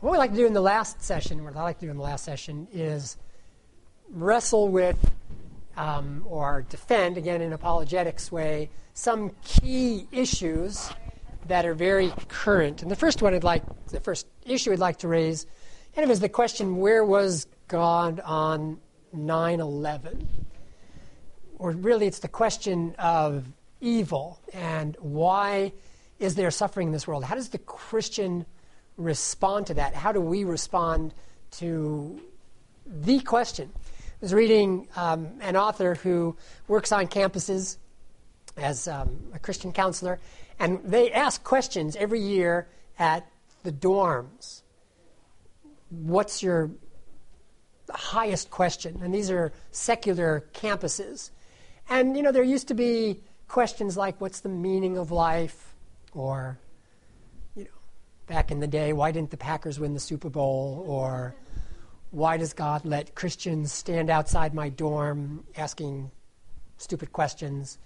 What we like to do in the last session, what I like to do in the last session, is wrestle with um, or defend, again in apologetics way, some key issues that are very current. And the first one I'd like, the first issue I'd like to raise, kind of is the question: Where was God on 9/11? Or really, it's the question of evil and why is there suffering in this world? How does the Christian respond to that? How do we respond to the question? I was reading um, an author who works on campuses as um, a Christian counselor, and they ask questions every year at the dorms. What's your highest question? And these are secular campuses. And, you know, there used to be questions like, what's the meaning of life? Or, back in the day, why didn't the Packers win the Super Bowl? Or, why does God let Christians stand outside my dorm asking stupid questions?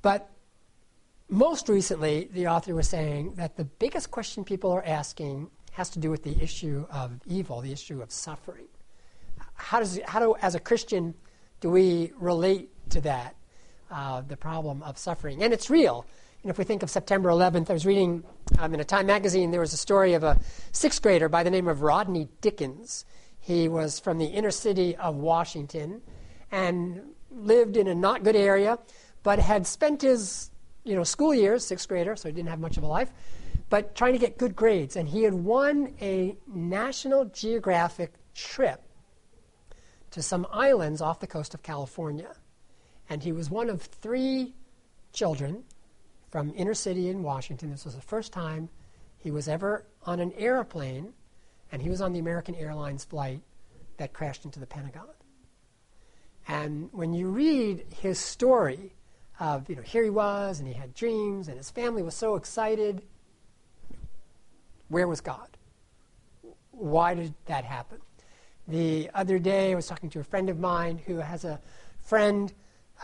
But most recently, the author was saying that the biggest question people are asking has to do with the issue of evil, the issue of suffering. How does how do as a Christian do we relate to that, uh, the problem of suffering? And it's real. And if we think of September 11th, I was reading um, in a Time magazine, there was a story of a sixth grader by the name of Rodney Dickens. He was from the inner city of Washington and lived in a not good area, but had spent his you know, school years, sixth grader, so he didn't have much of a life, but trying to get good grades. And he had won a National Geographic trip to some islands off the coast of California. And he was one of three children from inner city in Washington. This was the first time he was ever on an airplane, and he was on the American Airlines flight that crashed into the Pentagon. And when you read his story of, you know, here he was, and he had dreams, and his family was so excited, where was God? Why did that happen? The other day, I was talking to a friend of mine who has a friend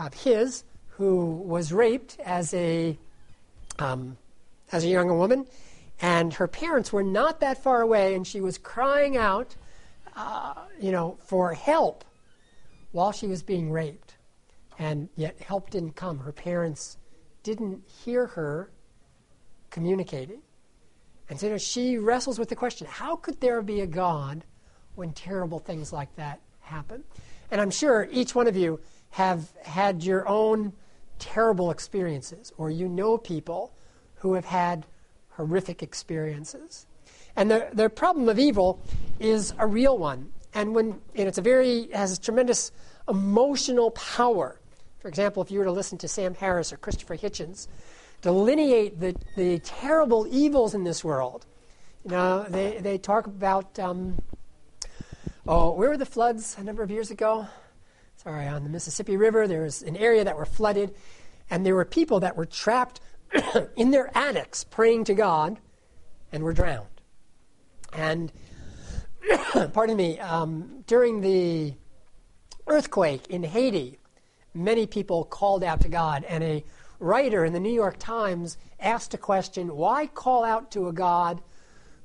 of his who was raped as a um, as a younger woman, and her parents were not that far away, and she was crying out, uh, you know, for help while she was being raped, and yet help didn't come. Her parents didn't hear her communicating, and so she wrestles with the question: How could there be a God when terrible things like that happen? And I'm sure each one of you have had your own terrible experiences, or you know people who have had horrific experiences. And the, the problem of evil is a real one. And when and it's a very has a tremendous emotional power. For example, if you were to listen to Sam Harris or Christopher Hitchens delineate the, the terrible evils in this world, you know, they, they talk about um, oh, where were the floods a number of years ago? On the Mississippi River. There was an area that were flooded, and there were people that were trapped in their attics praying to God and were drowned. And, pardon me, um, during the earthquake in Haiti, many people called out to God, and a writer in the New York Times asked a question why call out to a God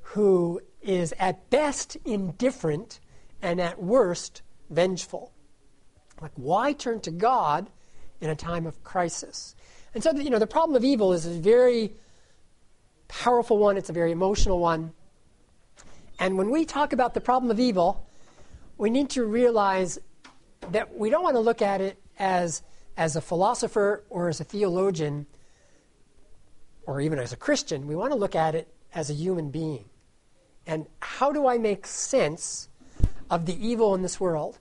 who is at best indifferent and at worst vengeful? Like, why turn to God in a time of crisis? And so, you know, the problem of evil is a very powerful one, it's a very emotional one. And when we talk about the problem of evil, we need to realize that we don't want to look at it as, as a philosopher or as a theologian or even as a Christian. We want to look at it as a human being. And how do I make sense of the evil in this world?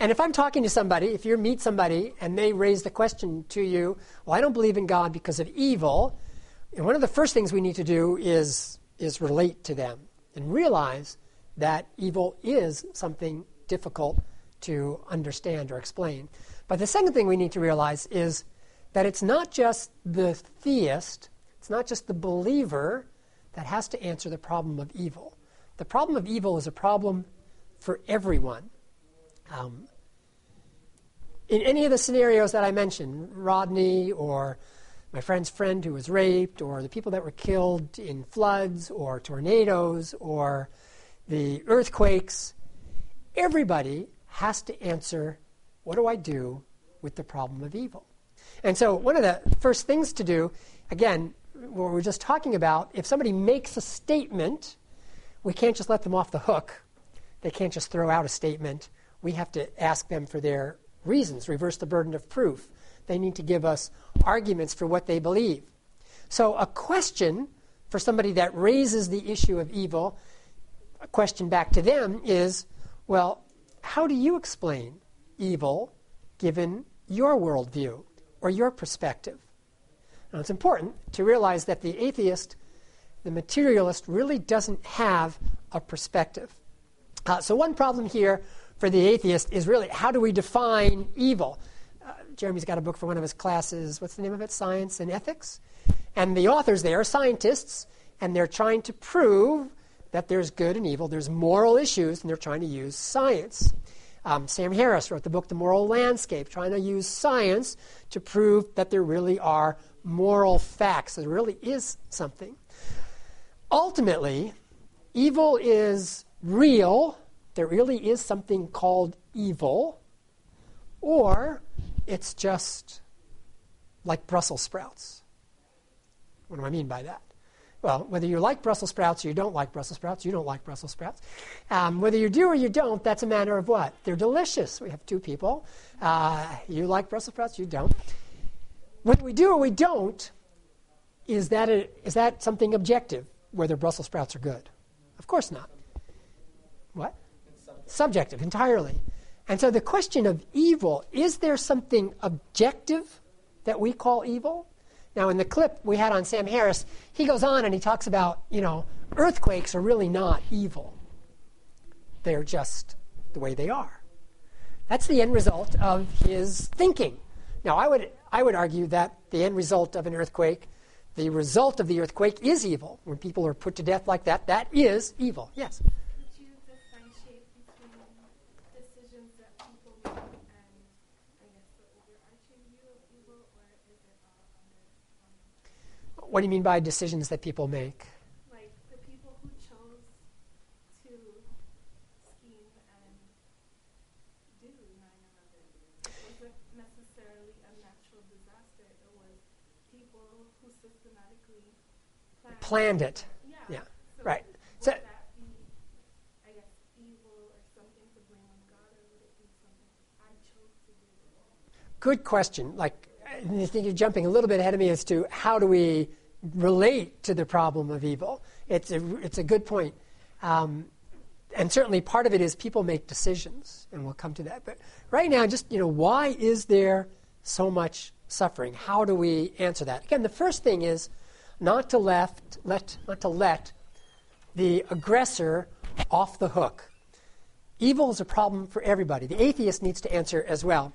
And if I'm talking to somebody, if you meet somebody and they raise the question to you, well, I don't believe in God because of evil, one of the first things we need to do is, is relate to them and realize that evil is something difficult to understand or explain. But the second thing we need to realize is that it's not just the theist, it's not just the believer that has to answer the problem of evil. The problem of evil is a problem for everyone. Um, in any of the scenarios that I mentioned, Rodney or my friend's friend who was raped, or the people that were killed in floods or tornadoes, or the earthquakes. Everybody has to answer what do I do with the problem of evil? And so, one of the first things to do, again, what we were just talking about, if somebody makes a statement, we can't just let them off the hook. They can't just throw out a statement. We have to ask them for their reasons, reverse the burden of proof. They need to give us arguments for what they believe. So, a question for somebody that raises the issue of evil, a question back to them is well, how do you explain evil given your worldview or your perspective? Now, it's important to realize that the atheist, the materialist, really doesn't have a perspective. Uh, so, one problem here for the atheist is really how do we define evil? Uh, Jeremy's got a book for one of his classes. What's the name of it? Science and Ethics. And the authors there are scientists, and they're trying to prove that there's good and evil, there's moral issues, and they're trying to use science. Um, Sam Harris wrote the book The Moral Landscape, trying to use science to prove that there really are moral facts, there really is something. Ultimately, evil is real, there really is something called evil, or it's just like Brussels sprouts. What do I mean by that? Well, whether you like Brussels sprouts or you don't like Brussels sprouts, you don't like Brussels sprouts. Um, whether you do or you don't, that's a matter of what? They're delicious. We have two people. Uh, you like Brussels sprouts, you don't. Whether we do or we don't, is that, a, is that something objective, whether Brussels sprouts are good? Of course not. What? Subjective. entirely. And so the question of evil is there something objective that we call evil? Now, in the clip we had on Sam Harris, he goes on and he talks about, you know, earthquakes are really not evil. They're just the way they are. That's the end result of his thinking. Now, I would, I would argue that the end result of an earthquake, the result of the earthquake is evil. When people are put to death like that, that is evil. Yes? What do you mean by decisions that people make? Like the people who chose to scheme and do 9 11 wasn't necessarily a natural disaster. It was people who systematically planned, planned it. Yeah. Yeah. So right. So, that be, I guess, evil or something to blame on God, or would it be something I chose to do? Good question. Like, I think you're jumping a little bit ahead of me as to how do we relate to the problem of evil. It's a, it's a good point. Um, and certainly part of it is people make decisions, and we'll come to that. But right now, just, you know, why is there so much suffering? How do we answer that? Again, the first thing is not to left, let, not to let the aggressor off the hook. Evil is a problem for everybody. The atheist needs to answer as well.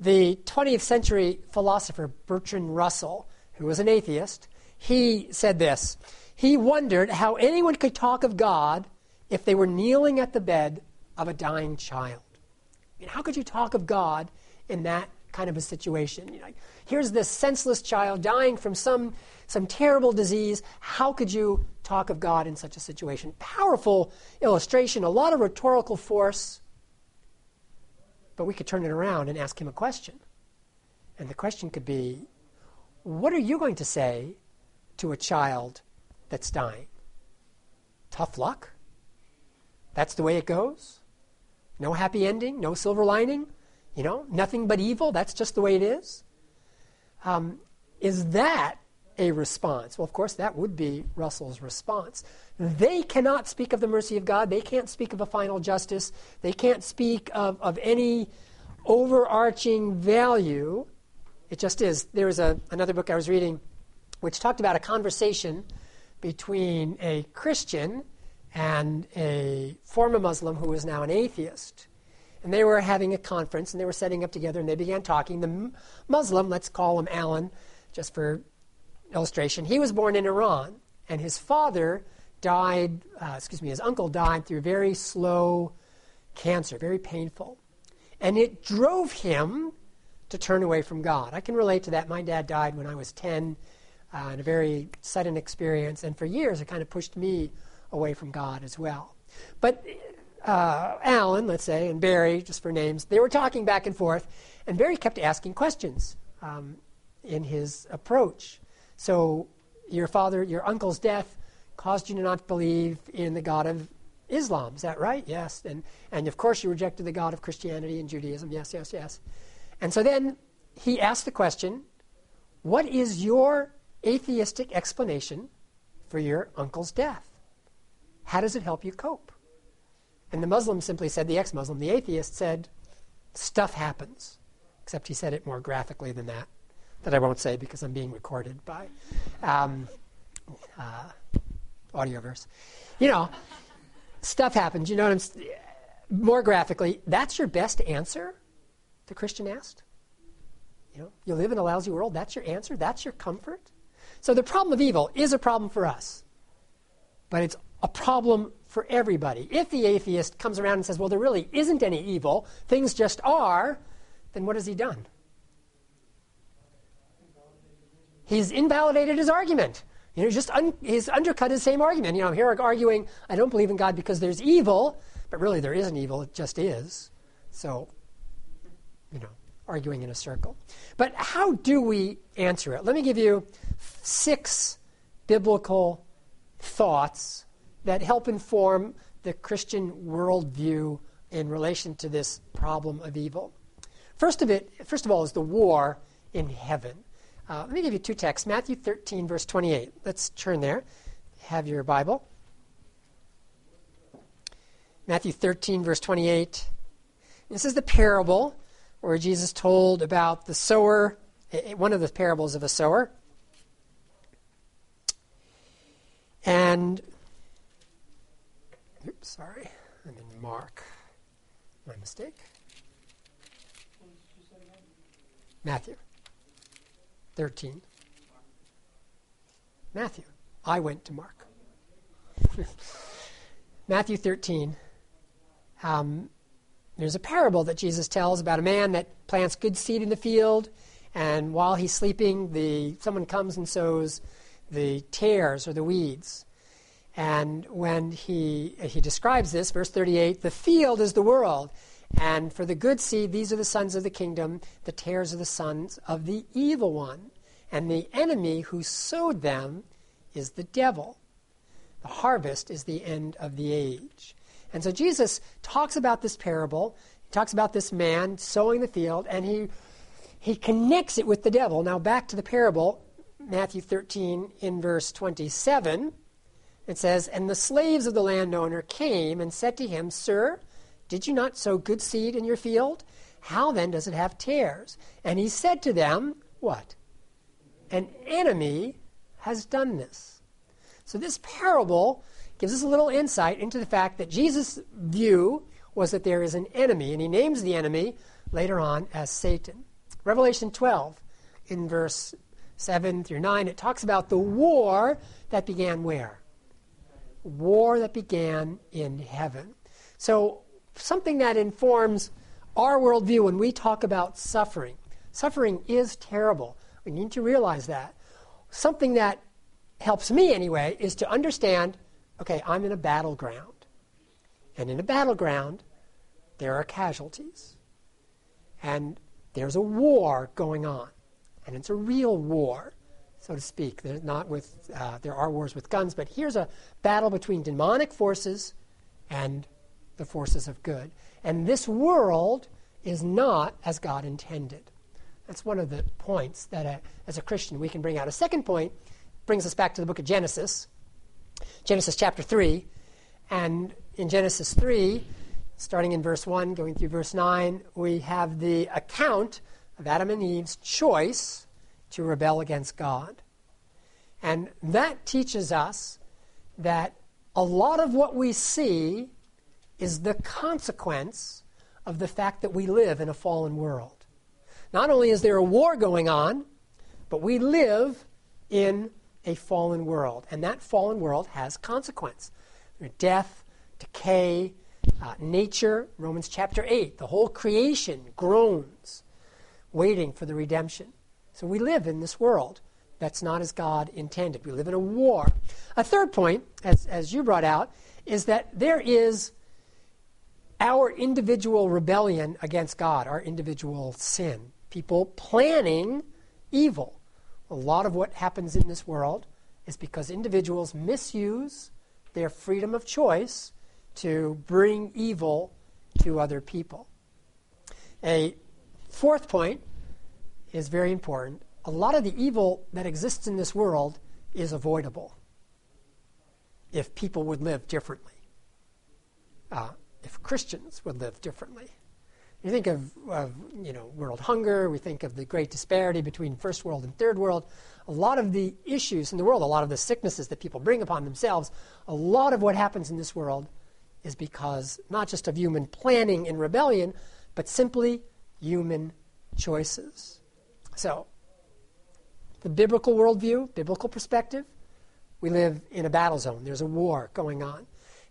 The 20th century philosopher Bertrand Russell, who was an atheist, he said this. He wondered how anyone could talk of God if they were kneeling at the bed of a dying child. I mean, how could you talk of God in that kind of a situation? You know, here's this senseless child dying from some, some terrible disease. How could you talk of God in such a situation? Powerful illustration, a lot of rhetorical force. But we could turn it around and ask him a question. And the question could be what are you going to say to a child that's dying. Tough luck. That's the way it goes. No happy ending, no silver lining, you know, nothing but evil. That's just the way it is. Um, is that a response? Well, of course, that would be Russell's response. They cannot speak of the mercy of God. They can't speak of a final justice. They can't speak of, of any overarching value. It just is. There was a, another book I was reading which talked about a conversation between a Christian and a former Muslim who was now an atheist. And they were having a conference and they were setting up together and they began talking. The Muslim, let's call him Alan, just for illustration, he was born in Iran and his father died, uh, excuse me, his uncle died through very slow cancer, very painful. And it drove him to turn away from God. I can relate to that. My dad died when I was 10 uh, and a very sudden experience. And for years, it kind of pushed me away from God as well. But uh, Alan, let's say, and Barry, just for names, they were talking back and forth, and Barry kept asking questions um, in his approach. So, your father, your uncle's death caused you to not believe in the God of Islam. Is that right? Yes. And, and of course, you rejected the God of Christianity and Judaism. Yes, yes, yes. And so then he asked the question What is your atheistic explanation for your uncle's death? How does it help you cope? And the Muslim simply said, the ex Muslim, the atheist said, stuff happens. Except he said it more graphically than that, that I won't say because I'm being recorded by um, uh, Audioverse. You know, stuff happens. You know what I'm? More graphically, that's your best answer? The Christian asked. You know, you live in a lousy world, that's your answer? That's your comfort? So the problem of evil is a problem for us, but it's a problem for everybody. If the atheist comes around and says, well, there really isn't any evil, things just are, then what has he done? He's invalidated his argument. You know, just un- he's undercut his same argument. You know, I'm here arguing I don't believe in God because there's evil, but really there isn't evil, it just is. So, you know, arguing in a circle. But how do we answer it? Let me give you six biblical thoughts that help inform the Christian worldview in relation to this problem of evil. First of it, first of all, is the war in heaven. Uh, let me give you two texts: Matthew 13, verse 28. Let's turn there. Have your Bible. Matthew 13, verse 28. This is the parable where Jesus told about the sower, one of the parables of a sower. And Oops, sorry. I'm in Mark. My mistake. Matthew 13. Matthew. I went to Mark. Matthew 13. Um, there's a parable that Jesus tells about a man that plants good seed in the field, and while he's sleeping, the someone comes and sows the tares or the weeds. And when he, he describes this, verse 38, the field is the world. And for the good seed, these are the sons of the kingdom, the tares are the sons of the evil one. And the enemy who sowed them is the devil. The harvest is the end of the age. And so Jesus talks about this parable. He talks about this man sowing the field, and he, he connects it with the devil. Now, back to the parable, Matthew 13, in verse 27. It says, And the slaves of the landowner came and said to him, Sir, did you not sow good seed in your field? How then does it have tares? And he said to them, What? An enemy has done this. So this parable gives us a little insight into the fact that Jesus' view was that there is an enemy, and he names the enemy later on as Satan. Revelation 12, in verse 7 through 9, it talks about the war that began where? war that began in heaven. So, something that informs our worldview when we talk about suffering. Suffering is terrible. We need to realize that. Something that helps me, anyway, is to understand okay, I'm in a battleground. And in a battleground, there are casualties. And there's a war going on. And it's a real war so to speak. Not with, uh, there are wars with guns, but here's a battle between demonic forces and the forces of good. And this world is not as God intended. That's one of the points that, uh, as a Christian, we can bring out. A second point brings us back to the book of Genesis, Genesis chapter 3. And in Genesis 3, starting in verse 1, going through verse 9, we have the account of Adam and Eve's choice to rebel against God. And that teaches us that a lot of what we see is the consequence of the fact that we live in a fallen world. Not only is there a war going on, but we live in a fallen world. And that fallen world has consequence. Death, decay, uh, nature, Romans chapter 8, the whole creation groans, waiting for the redemption. So we live in this world That's not as God intended. We live in a war. A third point, as, as you brought out, is that there is our individual rebellion against God, our individual sin. People planning evil. A lot of what happens in this world is because individuals misuse their freedom of choice to bring evil to other people. A fourth point is very important. A lot of the evil that exists in this world is avoidable if people would live differently, uh, if Christians would live differently. You think of, of, you know, world hunger, we think of the great disparity between first world and third world. A lot of the issues in the world, a lot of the sicknesses that people bring upon themselves, a lot of what happens in this world is because not just of human planning and rebellion, but simply human choices. So, the biblical worldview, biblical perspective, we live in a battle zone. There's a war going on.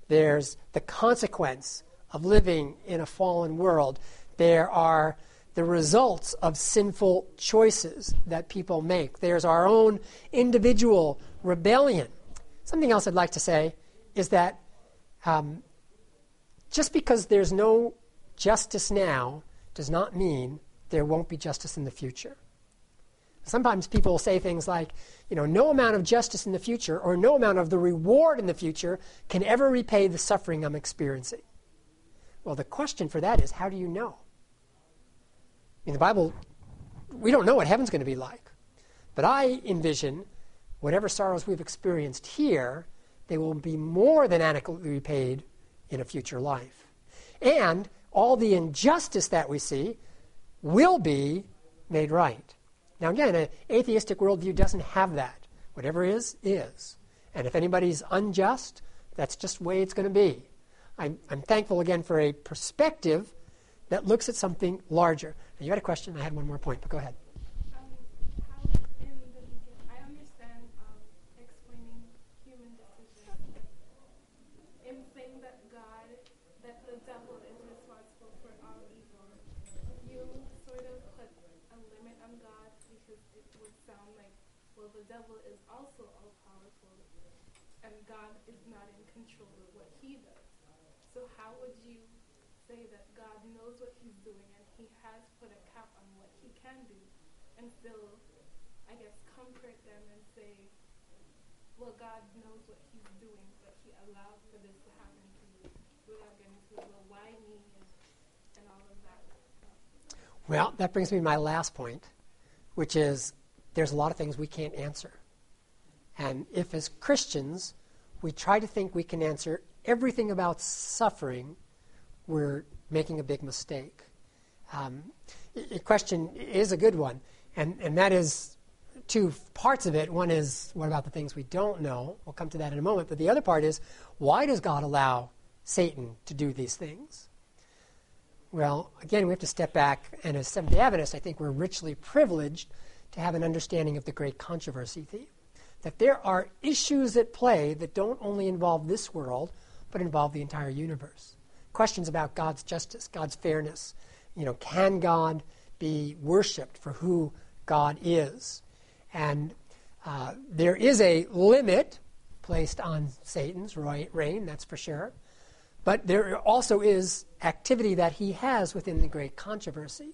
There's the consequence of living in a fallen world. There are the results of sinful choices that people make. There's our own individual rebellion. Something else I'd like to say is that um, just because there's no justice now does not mean there won't be justice in the future. Sometimes people say things like, you know, no amount of justice in the future or no amount of the reward in the future can ever repay the suffering I'm experiencing. Well, the question for that is, how do you know? In the Bible, we don't know what heaven's going to be like. But I envision whatever sorrows we've experienced here, they will be more than adequately repaid in a future life. And all the injustice that we see will be made right. Now, again, an atheistic worldview doesn't have that. Whatever is, is. And if anybody's unjust, that's just the way it's going to be. I'm, I'm thankful again for a perspective that looks at something larger. You had a question. I had one more point, but go ahead. devil is also all powerful and God is not in control of what he does. So how would you say that God knows what he's doing and he has put a cap on what he can do and still, I guess, comfort them and say, well, God knows what he's doing, but he allowed for this to happen to you without getting to, well, why me and, and all of that. Well, that brings me to my last point, which is there's a lot of things we can't answer. And if, as Christians, we try to think we can answer everything about suffering, we're making a big mistake. Um, the question is a good one, and, and that is two parts of it. One is, what about the things we don't know? We'll come to that in a moment. But the other part is, why does God allow Satan to do these things? Well, again, we have to step back, and as Seventh day Adventists, I think we're richly privileged to have an understanding of the great controversy theme. That there are issues at play that don't only involve this world, but involve the entire universe. Questions about God's justice, God's fairness. You know, can God be worshipped for who God is? And uh, there is a limit placed on Satan's reign, that's for sure. But there also is activity that he has within the great controversy.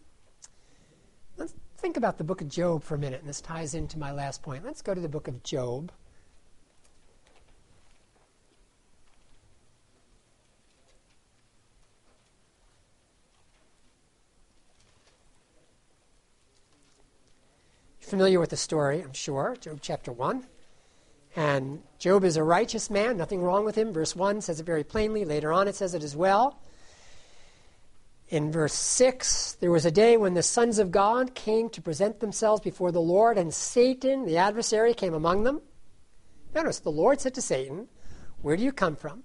Let's think about the book of Job for a minute, and this ties into my last point. Let's go to the book of Job. Familiar with the story, I'm sure, Job chapter 1. And Job is a righteous man, nothing wrong with him. Verse 1 says it very plainly. Later on, it says it as well. In verse 6, there was a day when the sons of God came to present themselves before the Lord, and Satan, the adversary, came among them. Notice, the Lord said to Satan, Where do you come from?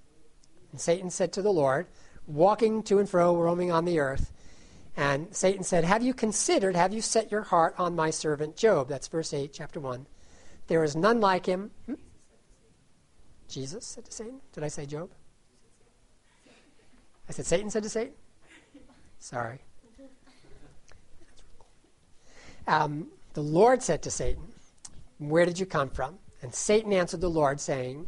And Satan said to the Lord, Walking to and fro, roaming on the earth. And Satan said, Have you considered, have you set your heart on my servant Job? That's verse 8, chapter 1. There is none like him. Hmm? Jesus said to Satan. Did I say Job? I said Satan said to Satan? Sorry. Um, the Lord said to Satan, Where did you come from? And Satan answered the Lord, saying,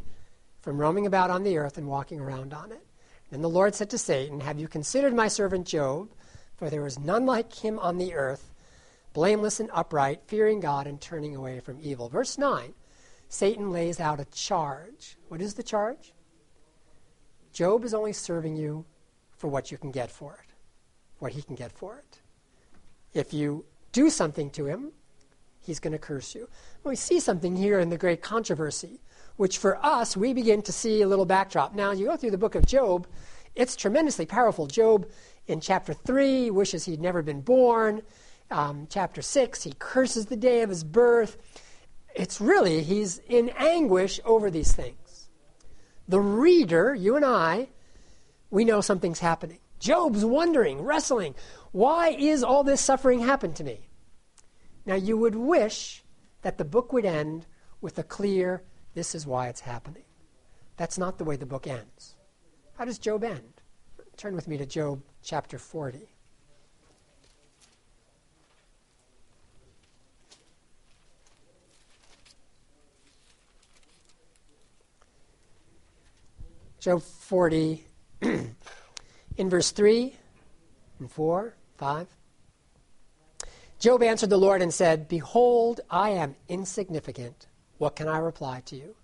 From roaming about on the earth and walking around on it. And the Lord said to Satan, Have you considered my servant Job? For there is none like him on the earth, blameless and upright, fearing God and turning away from evil. Verse 9 Satan lays out a charge. What is the charge? Job is only serving you for what you can get for it, what he can get for it. If you do something to him, he's going to curse you. we see something here in the great controversy, which for us, we begin to see a little backdrop. Now, you go through the book of Job, it's tremendously powerful. Job, in chapter 3, he wishes he'd never been born. Um, chapter 6, he curses the day of his birth. It's really, he's in anguish over these things. The reader, you and I, we know something's happening. Job's wondering, wrestling, why is all this suffering happen to me? Now, you would wish that the book would end with a clear, this is why it's happening. That's not the way the book ends. How does Job end? Turn with me to Job chapter 40. Job 40, in verse 3 and 4. 5. Job answered the Lord and said, Behold, I am insignificant. What can I reply to you?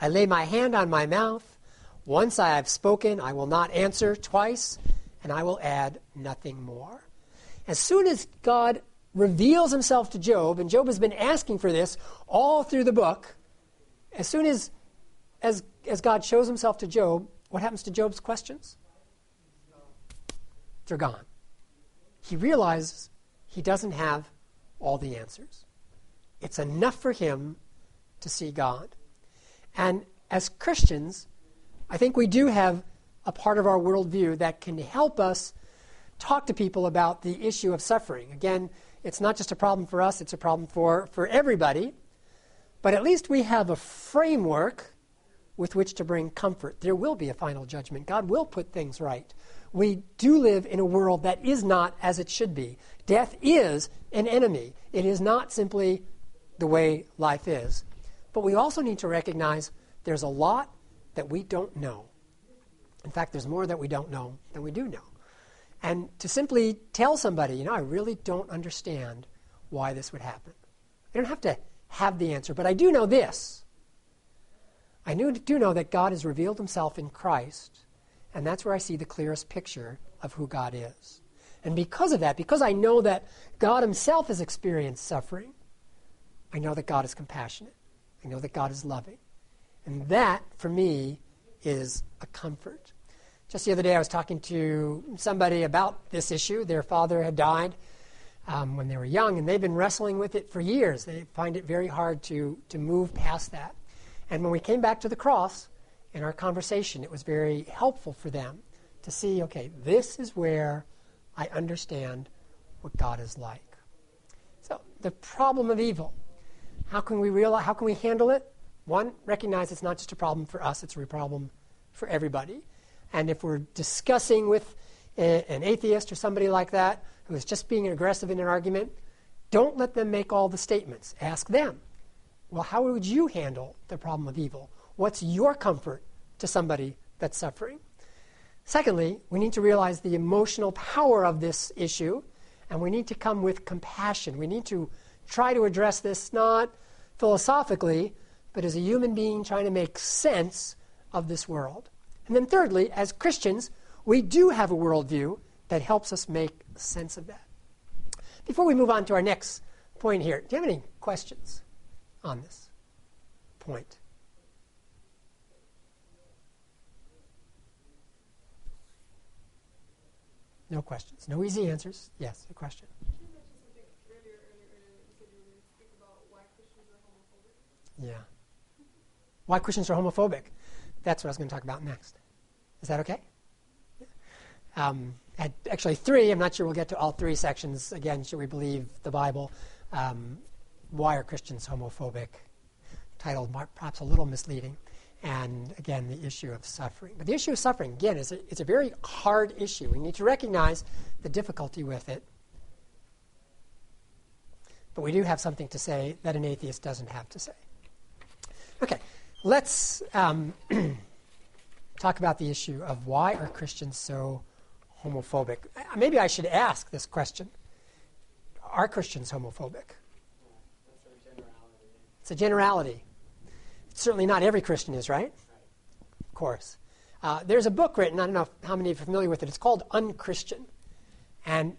I lay my hand on my mouth. Once I have spoken, I will not answer twice, and I will add nothing more. As soon as God reveals himself to Job, and Job has been asking for this all through the book, as soon as, as, as God shows himself to Job, what happens to Job's questions? They're gone he realizes he doesn't have all the answers. It's enough for him to see God. And as Christians, I think we do have a part of our worldview that can help us talk to people about the issue of suffering. Again, it's not just a problem for us, it's a problem for, for everybody. But at least we have a framework with which to bring comfort. There will be a final judgment. God will put things right we do live in a world that is not as it should be. Death is an enemy, it is not simply the way life is. But we also need to recognize there's a lot that we don't know. In fact, there's more that we don't know than we do know. And to simply tell somebody, you know, I really don't understand why this would happen. I don't have to have the answer, but I do know this. I do know that God has revealed himself in Christ and that's where I see the clearest picture of who God is. And because of that, because I know that God Himself has experienced suffering, I know that God is compassionate. I know that God is loving. And that, for me, is a comfort. Just the other day, I was talking to somebody about this issue. Their father had died um, when they were young, and they've been wrestling with it for years. They find it very hard to, to move past that. And when we came back to the cross, in our conversation, it was very helpful for them to see okay, this is where I understand what God is like. So, the problem of evil. How can we realize, how can we handle it? One, recognize it's not just a problem for us, it's a problem for everybody. And if we're discussing with a, an atheist or somebody like that who is just being aggressive in an argument, don't let them make all the statements. Ask them, well, how would you handle the problem of evil? What's your comfort to somebody that's suffering? Secondly, we need to realize the emotional power of this issue, and we need to come with compassion. We need to try to address this not philosophically, but as a human being trying to make sense of this world. And then, thirdly, as Christians, we do have a worldview that helps us make sense of that. Before we move on to our next point here, do you have any questions on this point? No questions. No easy answers. Yes, a question. Yeah. Why Christians are homophobic. That's what I was going to talk about next. Is that okay? Um, actually, three. I'm not sure we'll get to all three sections. Again, should we believe the Bible? Um, why are Christians homophobic? Titled perhaps a little misleading and again, the issue of suffering. But the issue of suffering, again, is a, it's a very hard issue. We need to recognize the difficulty with it. but we do have something to say that an atheist doesn't have to say. Okay, let's um, talk about the issue of why are Christians so homophobic? Maybe I should ask this question Are Christians homophobic? It's a generality. Certainly not every Christian is, right? Of course. Uh, there's a book written, I don't know how many are familiar with it, it's called Unchristian. And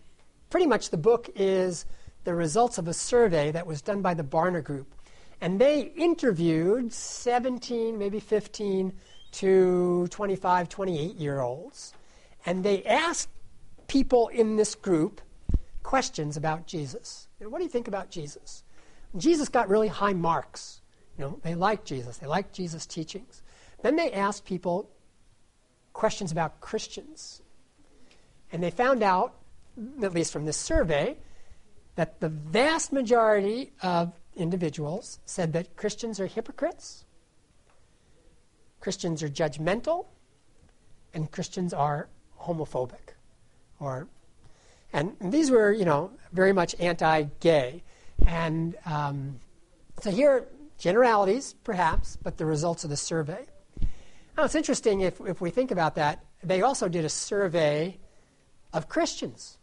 pretty much the book is the results of a survey that was done by the Barna Group. And they interviewed 17, maybe 15 to 25, 28 year olds. And they asked people in this group questions about Jesus. You know, what do you think about Jesus? And Jesus got really high marks. You know, they liked Jesus. They liked Jesus' teachings. Then they asked people questions about Christians. And they found out, at least from this survey, that the vast majority of individuals said that Christians are hypocrites, Christians are judgmental, and Christians are homophobic. Or, and, these were, you know, very much anti-gay. And um, so here, generalities, perhaps, but the results of the survey. Now, it's interesting if, if we think about that. They also did a survey of Christians,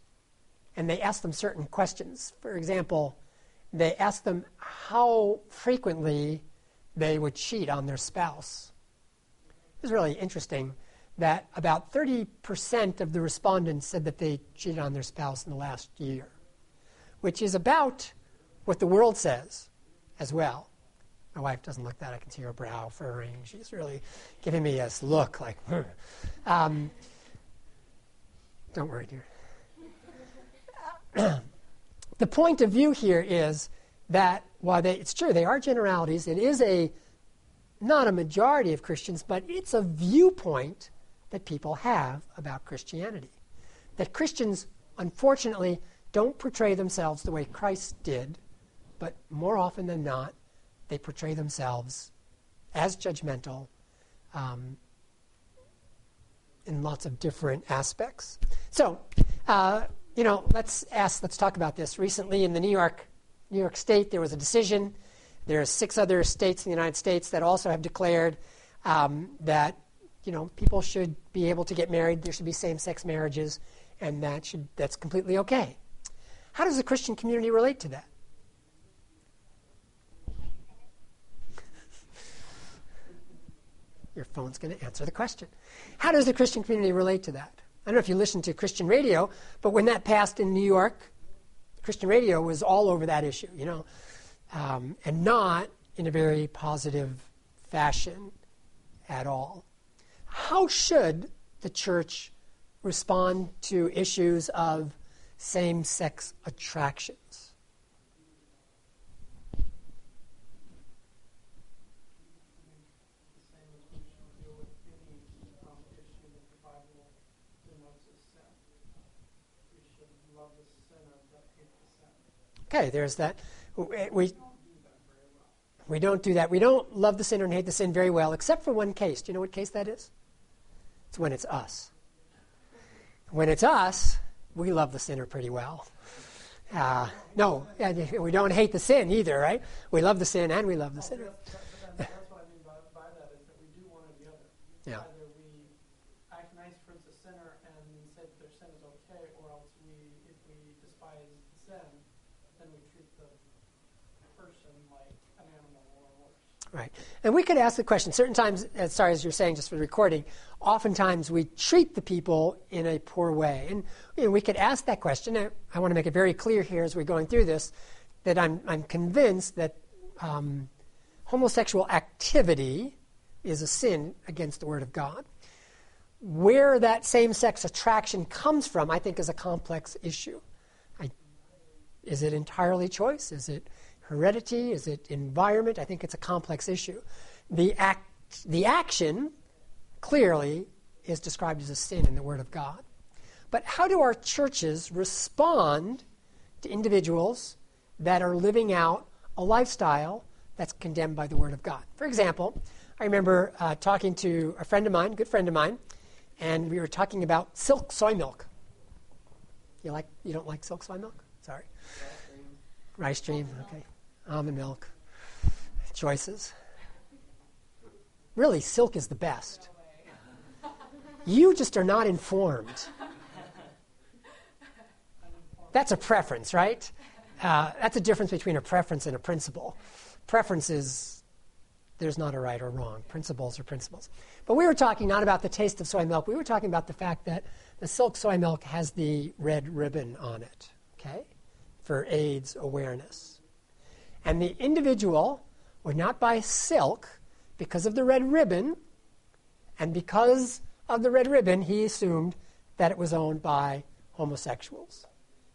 and they asked them certain questions. For example, they asked them how frequently they would cheat on their spouse. It was really interesting that about 30% of the respondents said that they cheated on their spouse in the last year, which is about what the world says as well. My wife doesn't look that. I can see her brow furrowing. She's really giving me this look like, um, don't worry, dear. the point of view here is that while they, it's true, they are generalities, it is a not a majority of Christians, but it's a viewpoint that people have about Christianity. That Christians, unfortunately, don't portray themselves the way Christ did, but more often than not, they portray themselves as judgmental um, in lots of different aspects. So, uh, you know, let's ask, let's talk about this. Recently in the New York, New York State, there was a decision. There are six other states in the United States that also have declared um, that, you know, people should be able to get married. There should be same-sex marriages, and that should that's completely okay. How does the Christian community relate to that? Your phone's going to answer the question. How does the Christian community relate to that? I don't know if you listen to Christian radio, but when that passed in New York, Christian radio was all over that issue, you know, um, and not in a very positive fashion at all. How should the church respond to issues of same sex attractions? Okay, there's that. We, we don't do that. We don't love the sinner and hate the sin very well, except for one case. Do you know what case that is? It's when it's us. When it's us, we love the sinner pretty well. Uh, no, we don't hate the sin either, right? We love the sin and we love the sinner. Yeah. Right. And we could ask the question, certain times, uh, sorry, as you're saying just for the recording, oftentimes we treat the people in a poor way. And you know, we could ask that question. I, I, want to make it very clear here as we're going through this that I'm, I'm convinced that um, homosexual activity is a sin against the Word of God. Where that same sex attraction comes from, I think, is a complex issue. I, is it entirely choice? Is it heredity? Is it environment? I think it's a complex issue. The, act, the action clearly is described as a sin in the Word of God. But how do our churches respond to individuals that are living out a lifestyle that's condemned by the Word of God? For example, I remember uh, talking to a friend of mine, good friend of mine, and we were talking about silk soy milk. You like? You don't like silk soy milk? Sorry. Rice Dream, okay. Almond milk. Choices. Really, silk is the best. You just are not informed. That's a preference, right? Uh, that's a difference between a preference and a principle. Preference is there's not a right or wrong. Principles are principles. But we were talking not about the taste of soy milk. We were talking about the fact that the silk soy milk has the red ribbon on it, okay, for AIDS awareness. And the individual would not buy silk because of the red ribbon, and because of the red ribbon, he assumed that it was owned by homosexuals,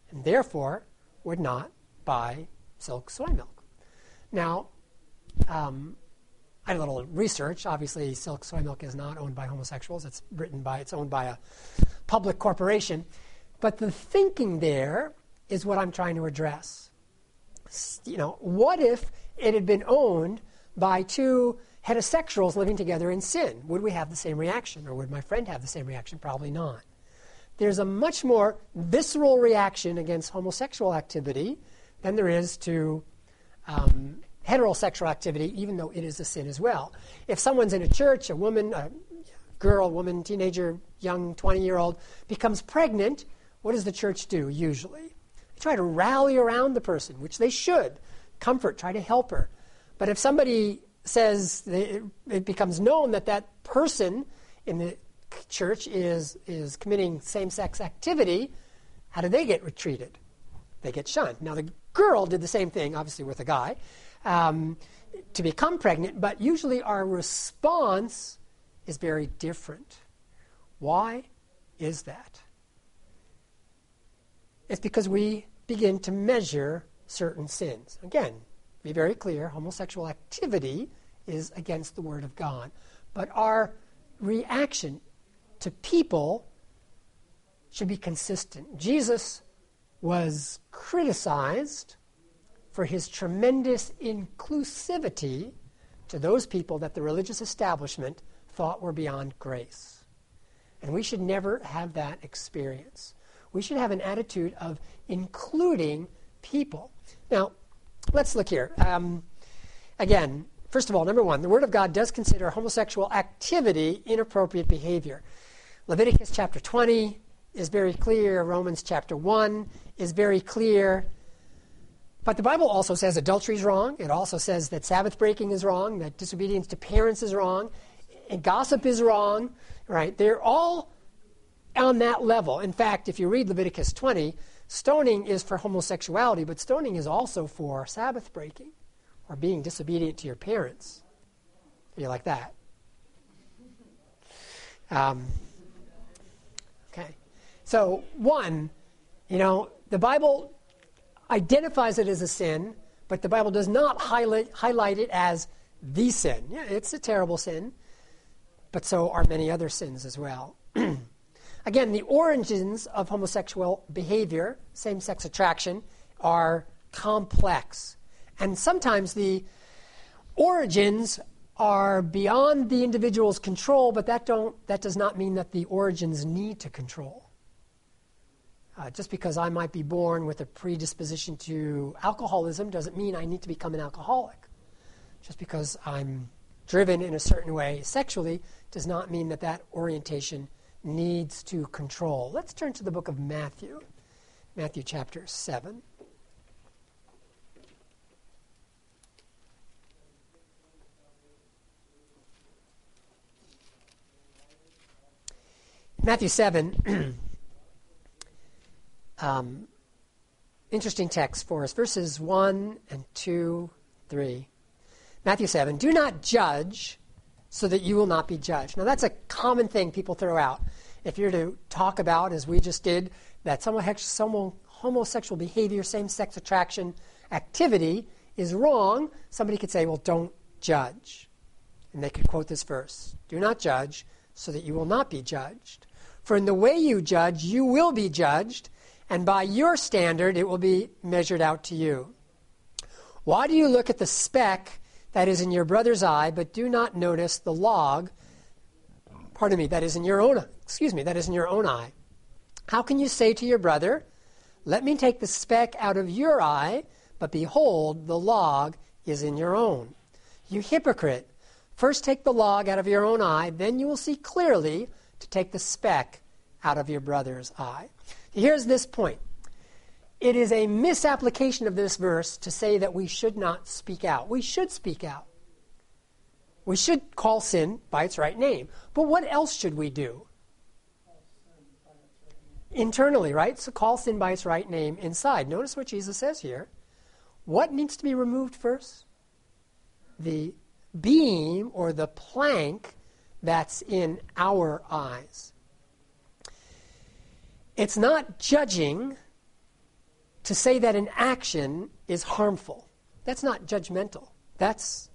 and therefore would not buy silk soy milk. Now, um, I did a little research. Obviously, silk soy milk is not owned by homosexuals. It's written by, it's owned by a public corporation. But the thinking there is what I'm trying to address. You know, what if it had been owned by two heterosexuals living together in sin? Would we have the same reaction? Or would my friend have the same reaction? Probably not. There's a much more visceral reaction against homosexual activity than there is to um, heterosexual activity, even though it is a sin as well. If someone's in a church, a woman, a girl, woman, teenager, young 20 year old becomes pregnant, what does the church do usually? They try to rally around the person, which they should. Comfort, try to help her. But if somebody says it becomes known that that person in the church is, is committing same sex activity, how do they get treated? They get shunned. Now, the girl did the same thing, obviously, with a guy um, to become pregnant, but usually our response is very different. Why is that? It's because we begin to measure certain sins. Again, be very clear homosexual activity is against the Word of God. But our reaction to people should be consistent. Jesus was criticized for his tremendous inclusivity to those people that the religious establishment thought were beyond grace. And we should never have that experience. We should have an attitude of including people. Now, let's look here. Um, again, first of all, number one, the Word of God does consider homosexual activity inappropriate behavior. Leviticus chapter 20 is very clear, Romans chapter 1 is very clear. But the Bible also says adultery is wrong. It also says that Sabbath breaking is wrong, that disobedience to parents is wrong, and gossip is wrong, right? They're all on that level. In fact, if you read Leviticus 20, stoning is for homosexuality, but stoning is also for Sabbath breaking or being disobedient to your parents. You like that? Um, okay. So, one, you know, the Bible identifies it as a sin, but the Bible does not highlight, highlight it as the sin. Yeah, it's a terrible sin, but so are many other sins as well. Again, the origins of homosexual behavior, same sex attraction, are complex. And sometimes the origins are beyond the individual's control, but that, don't, that does not mean that the origins need to control. Uh, just because I might be born with a predisposition to alcoholism doesn't mean I need to become an alcoholic. Just because I'm driven in a certain way sexually does not mean that that orientation needs to control. Let's turn to the book of Matthew, Matthew chapter 7. Matthew 7 um, interesting text for us verses 1 and 2, 3. Matthew 7 Do not judge so that you will not be judged. Now, that's a common thing people throw out. If you're to talk about, as we just did, that homosexual behavior, same sex attraction activity is wrong, somebody could say, well, don't judge. And they could quote this verse Do not judge so that you will not be judged. For in the way you judge, you will be judged and by your standard, it will be measured out to you. Why do you look at the speck that is in your brother's eye, but do not notice the log, pardon me, that is in your own, excuse me, that is in your own eye? How can you say to your brother, let me take the speck out of your eye, but behold, the log is in your own. You hypocrite! First take the log out of your own eye, then you will see clearly to take the speck out of your brother's eye. Here's this point it is a misapplication of this verse to say that we should not speak out. We should speak out. We should call sin by its right name. But what else should we do? Internally, right? So call sin by its right name inside. Notice what Jesus says here. What needs to be removed first? The beam or the plank that's in our eyes. It's not judging to say that an action is harmful. That's not judgmental. That's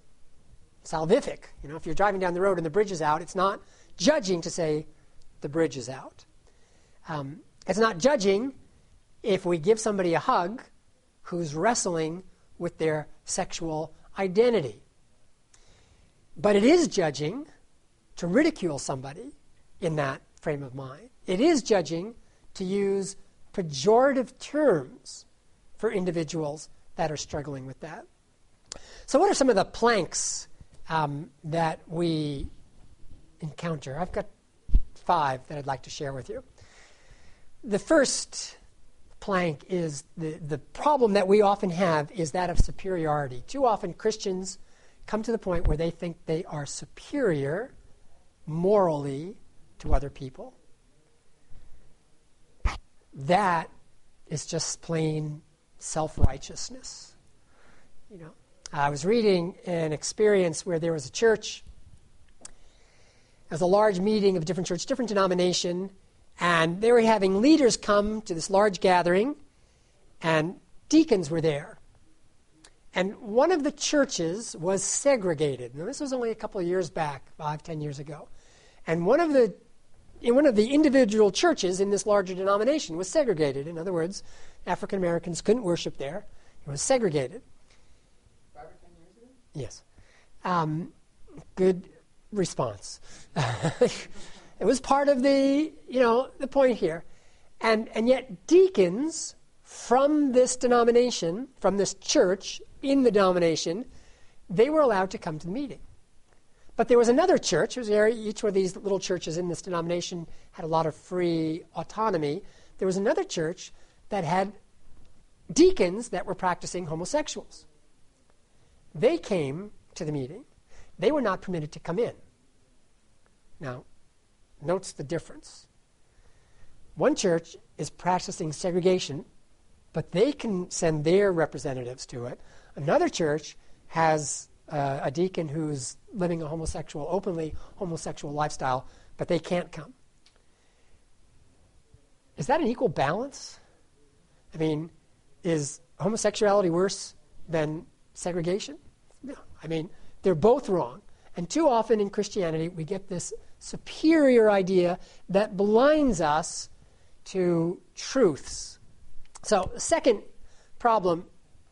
salvific. You know, if you're driving down the road and the bridge is out, it's not judging to say the bridge is out. Um, it's not judging if we give somebody a hug who's wrestling with their sexual identity. But it is judging to ridicule somebody in that frame of mind. It is judging to use pejorative terms for individuals that are struggling with that. So, what are some of the planks um, that we encounter? I've got five that I'd like to share with you. The first plank is the, the problem that we often have is that of superiority. Too often, Christians come to the point where they think they are superior morally to other people that is just plain self righteousness. You know, I was reading an experience where there was a church. It was a large meeting of different church, different denomination, and they were having leaders come to this large gathering, and deacons were there. And one of the churches was segregated. Now, this was only a couple of years back, five, ten years ago. And one of the in one of the individual churches in this larger denomination was segregated. In other words, African Americans couldn't worship there. It was segregated. Five or ten years ago? Yes. Um, good response. it was part of the, you know, the point here. And, and yet deacons from this denomination, from this church in the denomination, they were allowed to come to the meeting. But there was another church. Was each one of these little churches in this denomination had a lot of free autonomy. There was another church that had deacons that were practicing homosexuals. They came to the meeting. They were not permitted to come in. Now, notes the difference. One church is practicing segregation, but they can send their representatives to it. Another church has uh, a deacon who's living a homosexual, openly homosexual lifestyle, but they can't come. Is that an equal balance? I mean, is homosexuality worse than segregation? No. I mean, they're both wrong. And too often in Christianity, we get this superior idea that blinds us to truths. So, second problem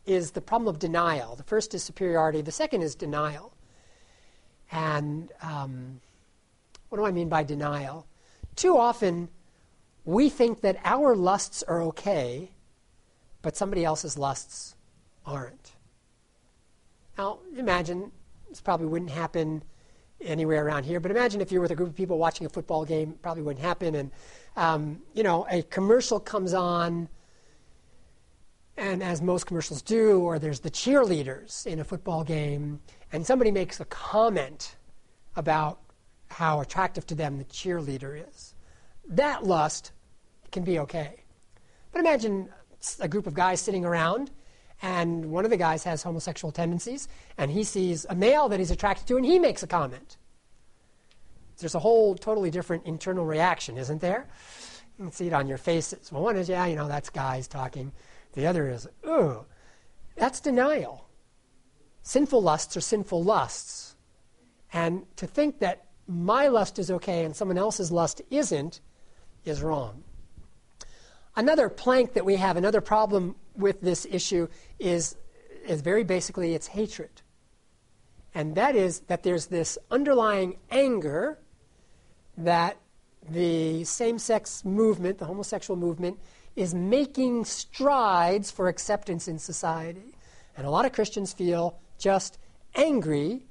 is the problem of denial. The first is superiority, the second is denial. And um, what do I mean by denial? Too often, we think that our lusts are okay, but somebody else's lusts aren't. Now, imagine, this probably wouldn't happen anywhere around here, but imagine if you're with a group of people watching a football game, probably wouldn't happen, and, um, you know, a commercial comes on and as most commercials do, or there's the cheerleaders in a football game, and somebody makes a comment about how attractive to them the cheerleader is. That lust can be okay. But imagine a group of guys sitting around, and one of the guys has homosexual tendencies, and he sees a male that he's attracted to, and he makes a comment. There's a whole totally different internal reaction, isn't there? You can see it on your faces. Well, one is, yeah, you know, that's guys talking. The other is, ooh, that's denial. Sinful lusts are sinful lusts. And to think that my lust is okay and someone else's lust isn't is wrong. Another plank that we have, another problem with this issue is, is very basically it's hatred. And that is that there's this underlying anger that the same sex movement, the homosexual movement, is making strides for acceptance in society. And a lot of Christians feel just angry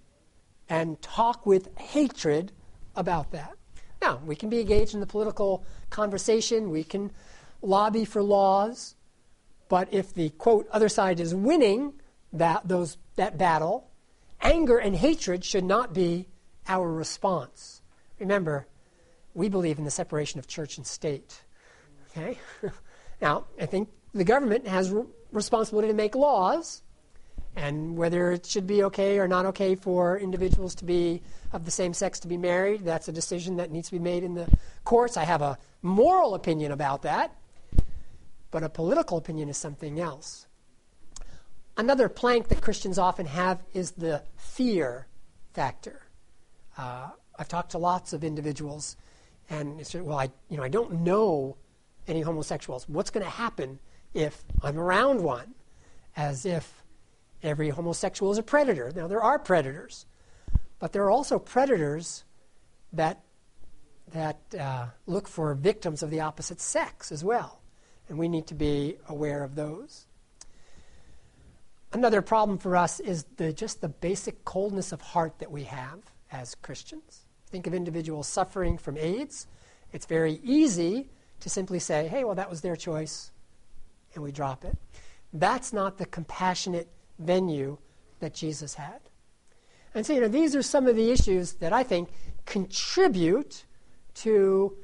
and talk with hatred about that. Now, we can be engaged in the political conversation, we can lobby for laws, but if the quote other side is winning that those that battle, anger and hatred should not be our response. Remember, we believe in the separation of church and state. Okay? now, I think the government has re- responsibility to make laws, and whether it should be okay or not okay for individuals to be of the same sex to be married, that's a decision that needs to be made in the courts. I have a moral opinion about that, but a political opinion is something else. Another plank that Christians often have is the fear factor. Uh, I've talked to lots of individuals, and it's well, I you know I don't know any homosexuals. What's going to happen if I'm around one? As if every homosexual is a predator. Now there are predators, but there are also predators that that uh, look for victims of the opposite sex as well, and we need to be aware of those. Another problem for us is the, just the basic coldness of heart that we have as Christians. Think of individuals suffering from AIDS. It's very easy to simply say, hey, well, that was their choice, and we drop it. That's not the compassionate venue that Jesus had. And so, you know, these are some of the issues that I think contribute to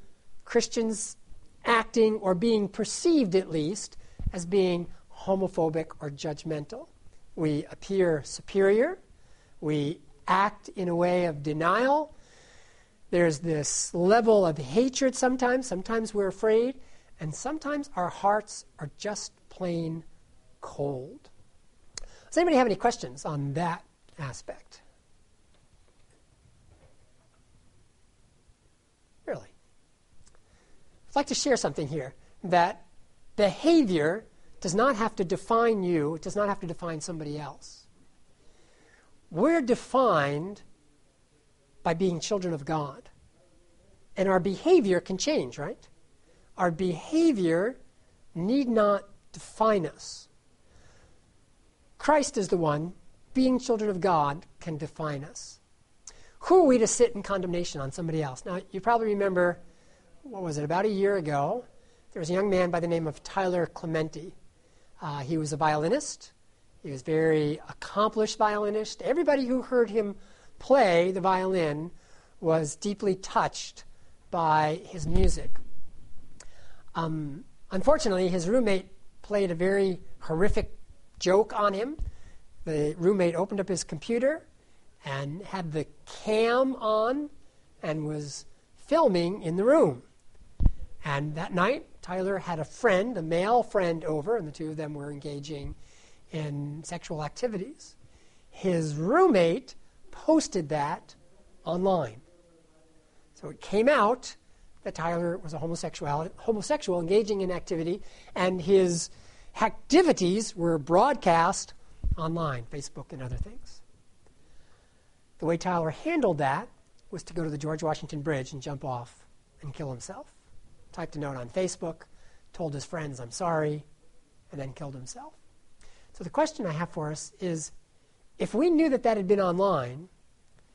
Christians acting or being perceived, at least, as being homophobic or judgmental. We appear superior. We act in a way of denial. There's this level of hatred sometimes. Sometimes we're afraid. And sometimes our hearts are just plain cold. Does anybody have any questions on that aspect? Really? I'd like to share something here that behavior does not have to define you, it does not have to define somebody else. We're defined by being children of God. And our behavior can change, right? Our behavior need not define us. Christ is the one, being children of God, can define us. Who are we to sit in condemnation on somebody else? Now, you probably remember, what was it, about a year ago, there was a young man by the name of Tyler Clementi. Uh, he was a violinist. He was very accomplished violinist. Everybody who heard him play the violin was deeply touched by his music. Um, unfortunately, his roommate played a very horrific joke on him. The roommate opened up his computer and had the cam on and was filming in the room. And that night, Tyler had a friend, a male friend, over, and the two of them were engaging in sexual activities. His roommate posted that online. So it came out that Tyler was a homosexual, homosexual engaging in activity, and his activities were broadcast online, Facebook and other things. The way Tyler handled that was to go to the George Washington Bridge and jump off and kill himself typed a note on Facebook, told his friends, I'm sorry, and then killed himself. So the question I have for us is if we knew that that had been online,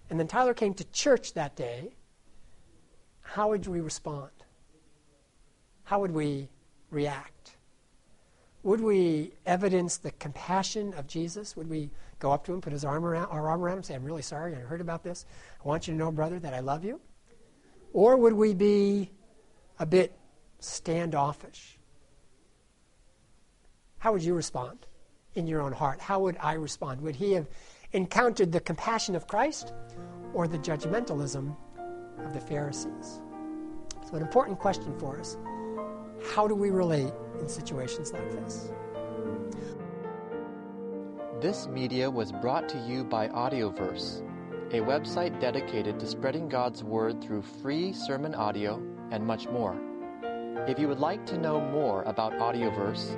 and then Tyler came to church that day, how would we respond? How would we react? Would we evidence the compassion of Jesus? Would we go up to him, put his arm around, our arm around him, say, I'm really sorry, I heard about this. I want you to know, brother, that I love you? Or would we be a bit standoffish. How would you respond in your own heart? How would I respond? Would he have encountered the compassion of Christ or the judgmentalism of the Pharisees? So, an important question for us how do we relate in situations like this? This media was brought to you by Audioverse, a website dedicated to spreading God's Word through free sermon audio and much more. If you would like to know more about Audioverse,